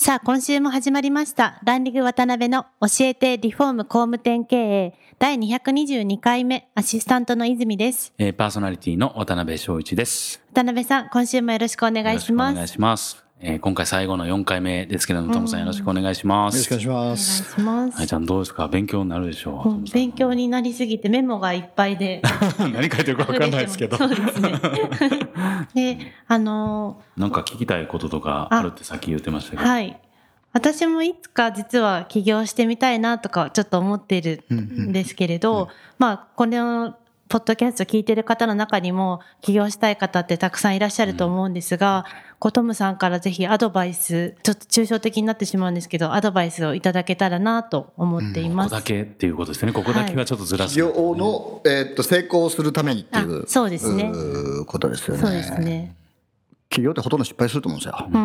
さあ今週も始まりましたランリング渡辺の教えてリフォーム工務店経営第222回目アシスタントの泉です。えーパーソナリティの渡辺翔一です。渡辺さん今週もよろしくお願いします。よろしくお願いします。えー今回最後の4回目ですけれども、トムさんよろしくお願いします。よろしくお願いしまお願いす。します。はい、ちゃんどうですか？勉強になるでしょう勉強になりすぎてメモがいっぱいで。何書いてるかわかんないですけど。そうですね。で、あのなんか聞きたいこととかあるってさっき言ってましたけど。はい。私もいつか実は起業してみたいなとかちょっと思ってるんですけれど、まあ、このポッドキャスト聞いてる方の中にも起業したい方ってたくさんいらっしゃると思うんですが、こうトムさんからぜひアドバイス、ちょっと抽象的になってしまうんですけど、アドバイスをいただけたらなと思っています。ここだけっていうことですね。ここだけはちょっとずらす。企業の、えーっと成功するためにっていうあそうですねことですよね。そうですね。企業ってほとんど失敗すると思うんですよ。う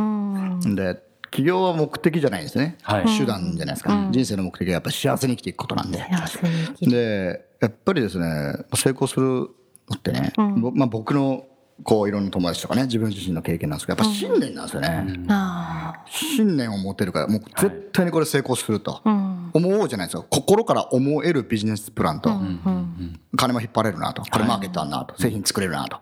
ん。で、企業は目的じゃないんですね。はい手段じゃないですか。人生の目的はやっぱり幸せに生きていくことなんで。で、やっぱりですね、成功するのってね、ぼまあ僕のこういろんな友達とかね、自分自身の経験なんですけど、やっぱ信念なんですよね。あ信念を持てるから、もう絶対にこれ成功すると。思おうじゃないですか。心から思えるビジネスプランと、うん。金も引っ張れるなと。これマーケットあんなと。製品作れるなと。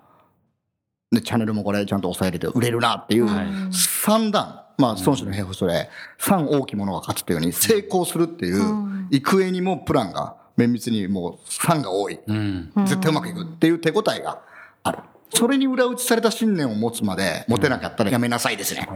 で、チャンネルもこれちゃんと抑えれて売れるなっていう、三段。まあ、孫子の兵法書で、三大きいものが勝つっていうように、成功するっていう、行方にもプランが、綿密にもう三が多い。うん。絶対うまくいくっていう手応えがある。それに裏打ちされた信念を持つまで、持てなかったらやめなさいですね。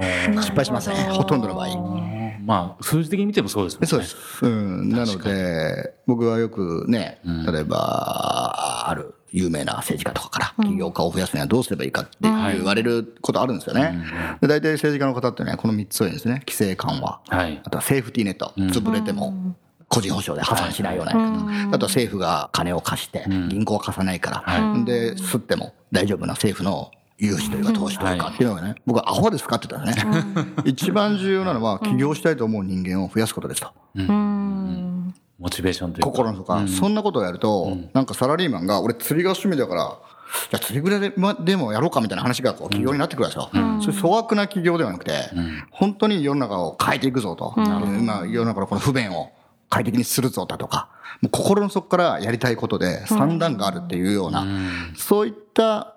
失敗しますね。ほとんどの場合。まあ、数字的に見てもそうですもんね。そうです。うん。なので、僕はよくね、例えば、ある有名な政治家とかから、起業家を増やすにはどうすればいいかって言われることあるんですよね。で大体政治家の方ってね、この3つをですね。規制緩和。はいあとはセーフティーネット。潰れても。個人保証で破産しないようなやり方。あとは政府が金を貸して、銀行は貸さないから。で、吸っても大丈夫な政府の融資というか投資というかっていうのがね、僕はアホですかって言ったらね、一番重要なのは起業したいと思う人間を増やすことですと。うん。モチベーションというか。心のとか、そんなことをやると、なんかサラリーマンが、俺釣りが趣味だから、じゃあ釣りぐらいでまでもやろうかみたいな話がこう起業になってくるんですよ。そういう粗悪な起業ではなくて、本当に世の中を変えていくぞと。今、世の中のこの不便を快適にするぞだとか、もう心の底からやりたいことで三段があるっていうような、そういった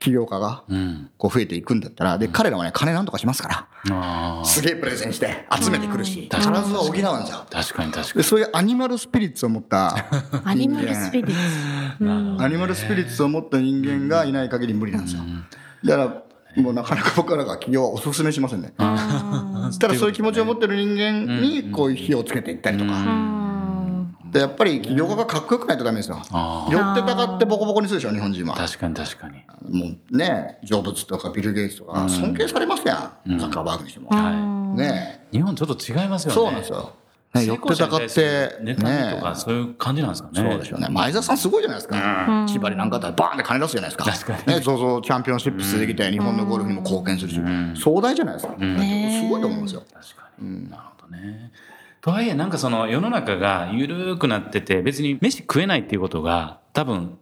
起業家がうん。こう増えていくんだったら、で、彼らはね、金なんとかしますから、あすげえプレゼンして集めてくるし、必ずは補うんですよ。あ、確かに確かでそういうアニマルスピリッツを持った アニマルスピリッツ。アニマルスピリッツを持った人間がいない限り無理なんですよ。だから、もうなかなか僕らが企業はお勧めしませんね。ただそういう気持ちを持ってる人間にこういう火をつけていったりとか。で、やっぱり起業家がかっこよくないとダメですよ。あ寄ってたかってボコボコにするでしょ、日本人は。確かに確かに。もうね、ジョブズとかビル・ゲイツとか尊敬されますやん。ザッカーバーグにしても。はねい。日本ちょっと違いますよね。そうなんですよ。ね、寄ってたかって、ネタとかそういう感じなんですかね。そうでしょうね。前田さんすごいじゃないですか。千葉になんかあったらバーンって金出すじゃないですか。確かね、そうそう、チャンピオンシップ続けて日本のゴルフにも貢献するし、壮大じゃないですか。すごいと思うんですよ。確かに。なるほどね。とはいえ、なんかその世の中が緩くなってて、別に飯食えないっていうことが多分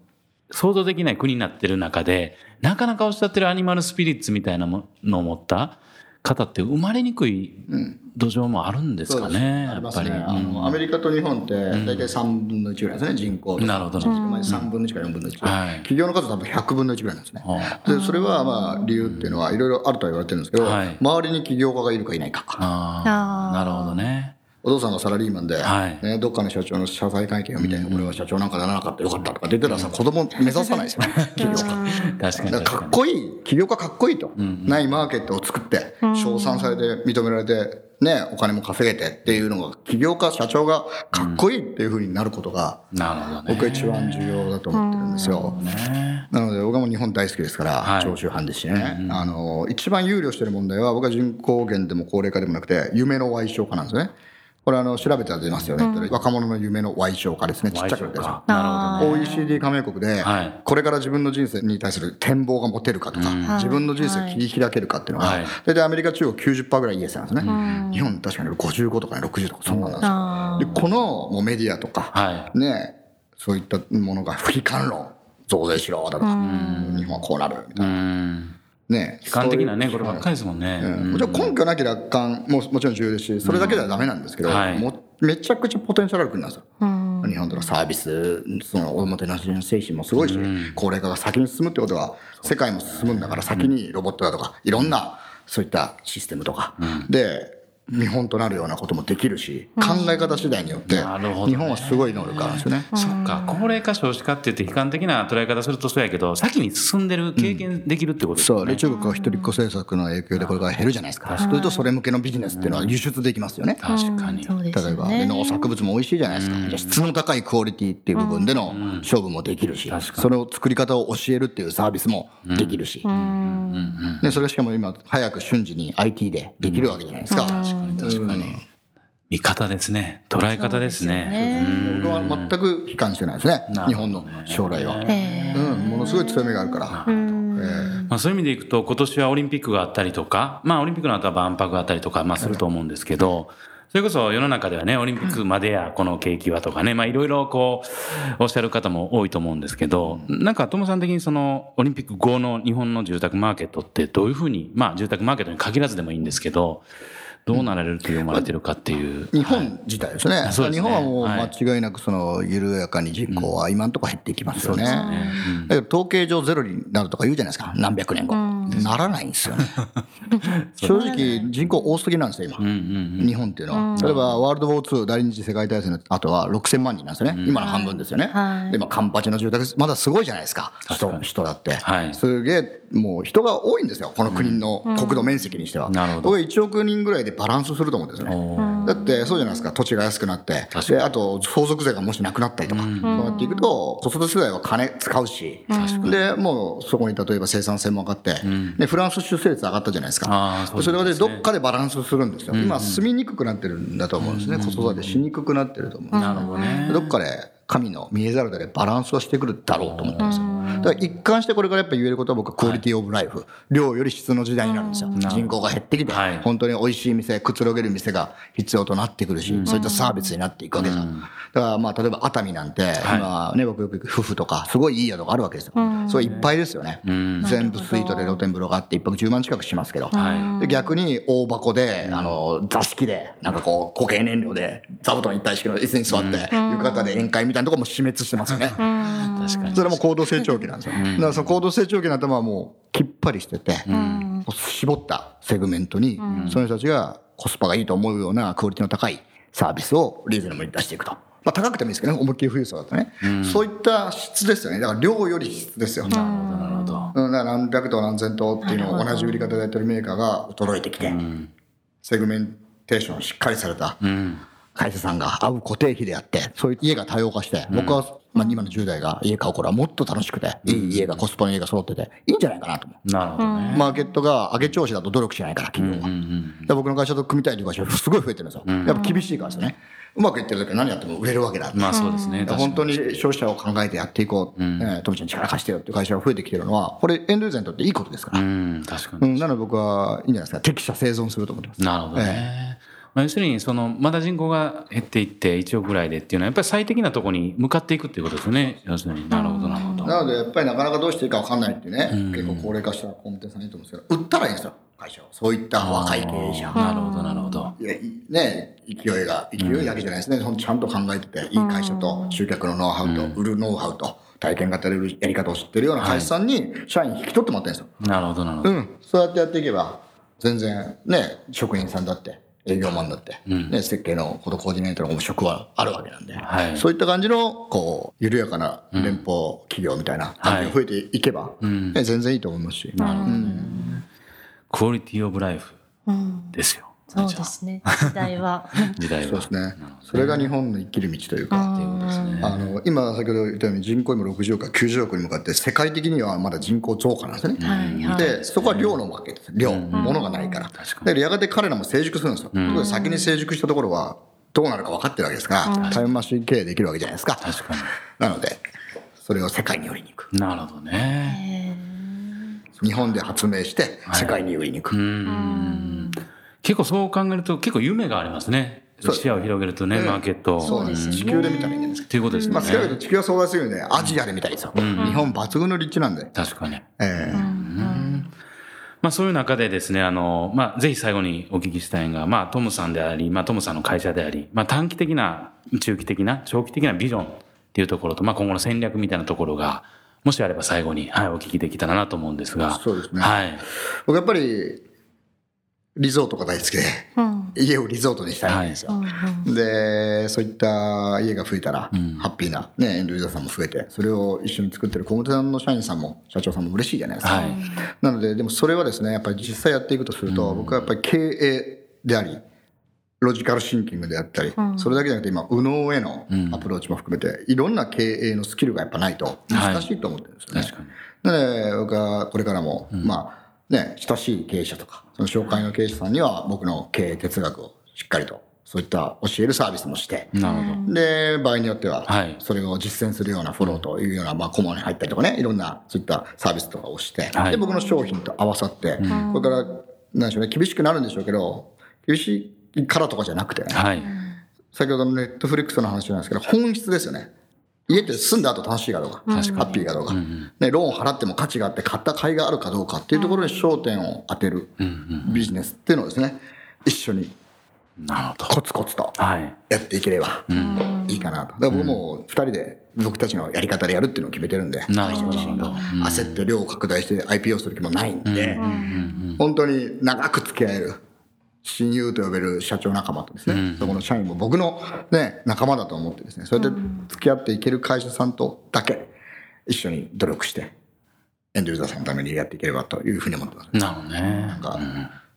想像できない国になってる中で、なかなかおっしゃってるアニマルスピリッツみたいなものを持った方って生まれにくい土壌もあるんですかね、あやっぱり。りますね。あうんの、アメリカと日本って大体3分の1ぐらいですね、人口となるほどまあ3分の1から4分の1。はい企業の数は多分100分の1ぐらいなんですね。はで、それはまあ理由っていうのはいろいろあるとは言われてるんですけど、はい周りに起業家がいるかいないか。ああ、なるほどね。お父さんがサラリーマンで、はい。ね、どっかの社長の謝罪会見を見て、俺は社長なんかならなかった。よかったとか出てたらさ、子供目指さないですよ、起業家。確かに。だかっこいい、起業家かっこいいと。ないマーケットを作って、称賛されて、認められて、ね、お金も稼げてっていうのが、起業家、社長がかっこいいっていうふうになることが、なるほどね。僕は一番重要だと思ってるんですよ。なので僕はもう日本大好きですから、はい。長州藩ですしね、あの、一番憂慮してる問題は僕は人口減でも高齢化でもなくて、夢の矮小化なんですよね。これあの、調べたら出ますよね。若者の夢の矮小化ですね。ちっちゃくなってるんですよ。なるほどね。OECD 加盟国ではい、これから自分の人生に対する展望が持てるかとか、自分の人生を切り開けるかっていうのがはい、大体アメリカ中国90%ぐらいイエスなんですね。日本確かに55とかね60とかそんなんなんですよ。で、このもうメディアとか、はね、そういったものが不悲観論、増税しろだとか、日本はこうなるみたういな。ん。ね、悲観的なね、こればっかりですもんね。うん。もちろん根拠なき楽観ももちろん重要ですし、それだけではダメなんですけど、はい。もめちゃくちゃポテンシャルある国なんですよ。日本とのサービス、そのおもてなしの精神もすごいし、高齢化が先に進むってことは、世界も進むんだから先にロボットだとか、いろんなそういったシステムとか、で、見本となるようなこともできるし、考え方次第によって、日本はすごい能力あるんですよね。そっか、高齢化少子化って言って悲観的な捉え方するとそうやけど、先に進んでる、経験できるってことですそう、中国は一人っ子政策の影響でこれから減るじゃないですか。そうするとそれ向けのビジネスっていうのは輸出できますよね。確かに。例えば、農作物も美味しいじゃないですか。質の高いクオリティっていう部分での勝負もできるし、それを作り方を教えるっていうサービスもできるし。で、それしかも今、早く瞬時に IT でできるわけじゃないですか。確かに。見方ですね。捉え方ですね。僕は全く悲観してないですね。日本の将来は。うん、ものすごい強みがあるから。ええまあ、そういう意味でいくと、今年はオリンピックがあったりとか、まあ、オリンピックの後は万博があったりとか、まあ、すると思うんですけど、それこそ世の中ではね、オリンピックまでや、この景気はとかね、まあ、いろいろこう、おっしゃる方も多いと思うんですけど、なんか、友さん的にその、オリンピック後の日本の住宅マーケットってどういうふうに、まあ、住宅マーケットに限らずでもいいんですけど、どうなられると思われてるかっていう。日本自体ですね。そうですね日本はもうはい間違いなくその緩やかに人口は今のところ減っていきますよね。ねだけど統計上ゼロになるとか言うじゃないですか。何百年後。ならないんですよね。正直人口多すぎなんですよ、今。日本っていうのは。例えばワールドウォー2第二次世界大戦の後は6000万人なんですよね。今の半分ですよね。で、今カンパチの住宅まだすごいじゃないですか。人、人だって。はい。すげえ、もう人が多いんですよ。この国の国土面積にしては。なるほど。僕は1億人ぐらいでバランスすると思うんですよね。だってそうじゃないですか。土地が安くなって。であと相続税がもしなくなったりとか、そうなっていくと子育て世代は金使うし、でもうそこに例えば生産性も上がって、でフランス出生率上がったじゃないですか。そすね。それでどっかでバランスするんですよ、今住みにくくなってるんだと思うんですね、子育てしにくくなってると思うんですね。どっかで神の見えざるでバランスはしてくるだろうと思ってますよ。だから一貫してこれからやっぱ言えることは僕はクオリティオブライフ、量より質の時代になるんですよ。人口が減ってきて、はい。本当に美味しい店、くつろげる店が必要となってくるし、そういったサービスになっていくわけですよ。だからまあ例えば熱海なんて、今ね、僕よく夫婦とか、すごいいい宿があるわけですよ。それいっぱいですよね。全部スイートで露天風呂があって一泊10万近くしますけど、逆に大箱で、あの、座敷で、なんかこう、固形燃料で、座布団一体式の椅子に座って、浴衣で宴会みたいなところも死滅してますよね。確かに。それも高度成長期なんですよ。だからその高度成長期の頭はもうきっぱりしてて、絞ったセグメントに、その人たちがコスパがいいと思うようなクオリティの高いサービスをリーズナブルに出していくと。まあ高くてもいいですけどね、思いっきり富裕層だとね。そういった質ですよね。だから量より質ですよ。なるほど。何百頭何千頭っていうのを同じ売り方でやってるメーカーが衰えてきて、セグメンテーションしっかりされた会社さんが合う固定費であって、そういう家が多様化して、僕は、まあ、今の10代が家買う頃はもっと楽しくて、いい家がコスパの家が揃ってて、いいんじゃないかなと思う。なるほどね。マーケットが上げ調子だと努力しないから、企業は。だから僕の会社と組みたいという会社がすごい増えてるんですよ。やっぱ厳しいからですよね。うまくいってる時は何やっても売れるわけだ。まあそうですね。本当に消費者を考えてやっていこう、えー、トムちゃん力貸してよっていう会社が増えてきてるのは、これエンドユーザーにとっていいことですから。うん、確かに。うん、なので僕はいいんじゃないですか。適者生存すると思ってます。なるほどね。まあ、要するに、その、まだ人口が減っていって1億ぐらいでっていうのは、やっぱり最適なところに向かっていくっていうことですよね。要するに。なるほど、なるほど。なのでやっぱりなかなかどうしていいか分かんないっていうね、結構高齢化した工務店さんいると思うんですけど、売ったらいいんですよ、会社を。そういった若い経営者。なるほど、なるほど。いや、いね、勢いが、勢いだけじゃないですね。ほんとちゃんと考えてて、いい会社と集客のノウハウと、売るノウハウと、体験型で売るやり方を知ってるような会社さんに、社員引き取ってもらってるんですよ。なるほど、なるほど。うん。そうやってやっていけば、全然ね、職員さんだって、営業マンになって、うん。ね、設計のことコーディネートの職はあるわけなんで、はい。そういった感じのこう緩やかな連邦企業みたいな感じが増えていけば、ん。ね全然いいと思いますし、クオリティオブライフうん。ですよ。そうですね。時代は。時代は。そうですね。それが日本の生きる道というか、っていうことですね。あの今先ほど言ったように人口今60億から90億に向かって世界的にはまだ人口増加なんですよね。はいはい。でそこは量のわけです。量、物がないから。だからやがて彼らも成熟するんですよ、先に成熟したところはどうなるか分かってるわけですから、タイムマシン経営できるわけじゃないですか。確かなのでそれを世界に売りに行く。に。なるほどね。日本で発明して世界に売りに行く、うん結構そう考えると結構夢がありますね。視野を広げるとね、マーケット。そうです、地球で見たらいいんですかっていうことですね。まあ、世界で地球は相談するんで、アジアで見たいですよ。日本抜群の立地なんで。確かに。ええまあそういう中でですね、あの、まあぜひ最後にお聞きしたいのが、まあトムさんであり、まあトムさんの会社であり、まあ短期的な、中期的な、長期的なビジョンっていうところと、まあ今後の戦略みたいなところが、もしあれば最後に、はい、お聞きできたらなと思うんですが。そうですねはい。僕やっぱり、リゾートが大好きで、うん家をリゾートにしたいんですよ。で、そういった家が増えたら、ハッピーな、ね、エンドユーザーさんも増えて、それを一緒に作ってる工務店の社員さんも、社長さんも嬉しいじゃないですか。はい。なので、でもそれはですね、やっぱり実際やっていくとすると、僕はやっぱり経営であり、ロジカルシンキングであったり、それだけじゃなくて今、右脳へのアプローチも含めて、いろんな経営のスキルがやっぱないと難しいと思ってるんですよね。確かに。なので、僕はこれからも、まあ、ね、親しい経営者とか、その紹介の経営者さんには僕の経営哲学をしっかりと、そういった教えるサービスもして、なるほど。で、場合によってははい、それを実践するようなフォローというような、まあ、コモに入ったりとかね、いろんな、そういったサービスとかをして、はいで、僕の商品と合わさって、これから、なんでしょうね、厳しくなるんでしょうけど、厳しいからとかじゃなくてね、はい。先ほどのネットフリックスの話なんですけど、本質ですよね。家って住んだ後楽しいかどうか、ハッピーかどうか、ね、ローン払っても価値があって買った甲斐があるかどうかっていうところに焦点を当てるビジネスっていうのをですね、一緒になるほど。コツコツとはい。やっていければいいかなと。だから僕も二人で僕たちのやり方でやるっていうのを決めてるんで、なるほど焦って量を拡大して IPO する気もないんで、本当に長く付き合える。親友と呼べる社長仲間とですね、そこの社員も僕の、ね、仲間だと思ってですね、そうやって付き合っていける会社さんとだけ一緒に努力して、エンドユーザーさんのためにやっていければというふうに思ってます。なるほどね。なんか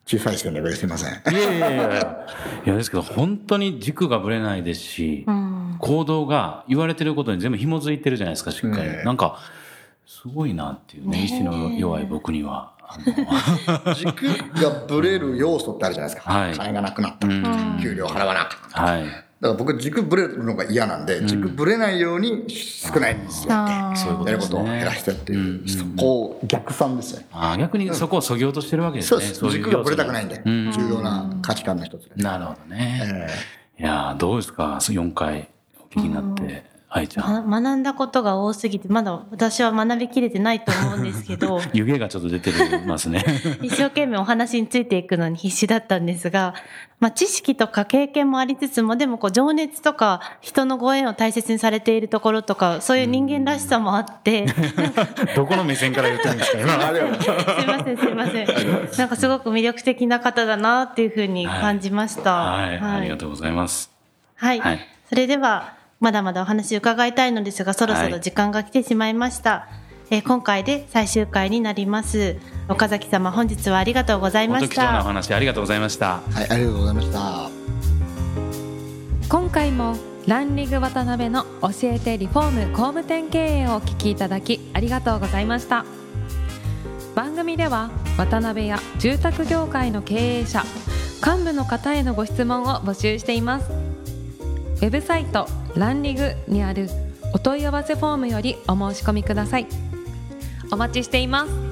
小さいですいません。いやいやいやいや。いやですけど、本当に軸がぶれないですし、行動が言われてることに全部紐づいてるじゃないですか、しっかり。ねえなんか、すごいなっていうね、意志の弱い僕には。あの軸がぶれる要素ってあるじゃないですか。はい金がなくなった。給料払わなかった。はい。だから僕軸ぶれるのが嫌なんで、軸ぶれないように少ないんですよ。あそういうことやる。ことを減らしてっていう、そこを逆算ですよね。あー逆にそこをそぎ落としてるわけですね。そうです。軸がぶれたくないんで、うん重要な価値観の一つです。なるほどね。えいやーどうですか ?4 回お聞きになって、愛ちゃん。ま学んだことが多すぎてまだ私は学びきれてないと思うんですけど 湯気がちょっと出てますね。一生懸命お話についていくのに必死だったんですが、まあ、知識とか経験もありつつもでもこう情熱とか人のご縁を大切にされているところとかそういう人間らしさもあって、どこの目線から言ってるんですか今。あれはすいませんすいませんなんかすごく魅力的な方だなっていうふうに感じました。はい、ありがとうございます。はい、はいそれではまだまだお話伺いたいのですがそろそろ時間が来てしまいました、えー今回で最終回になります。岡崎様本日はありがとうございまし本当貴重なおた話ありがとうございました。はい、ありがとうございました。今回もランリング渡辺の教えてリフォーム工務店経営をお聞きいただきありがとうございました。番組では渡辺や住宅業界の経営者幹部の方へのご質問を募集しています。ウェブサイトランリグにあるお問い合わせフォームよりお申し込みください。お待ちしています。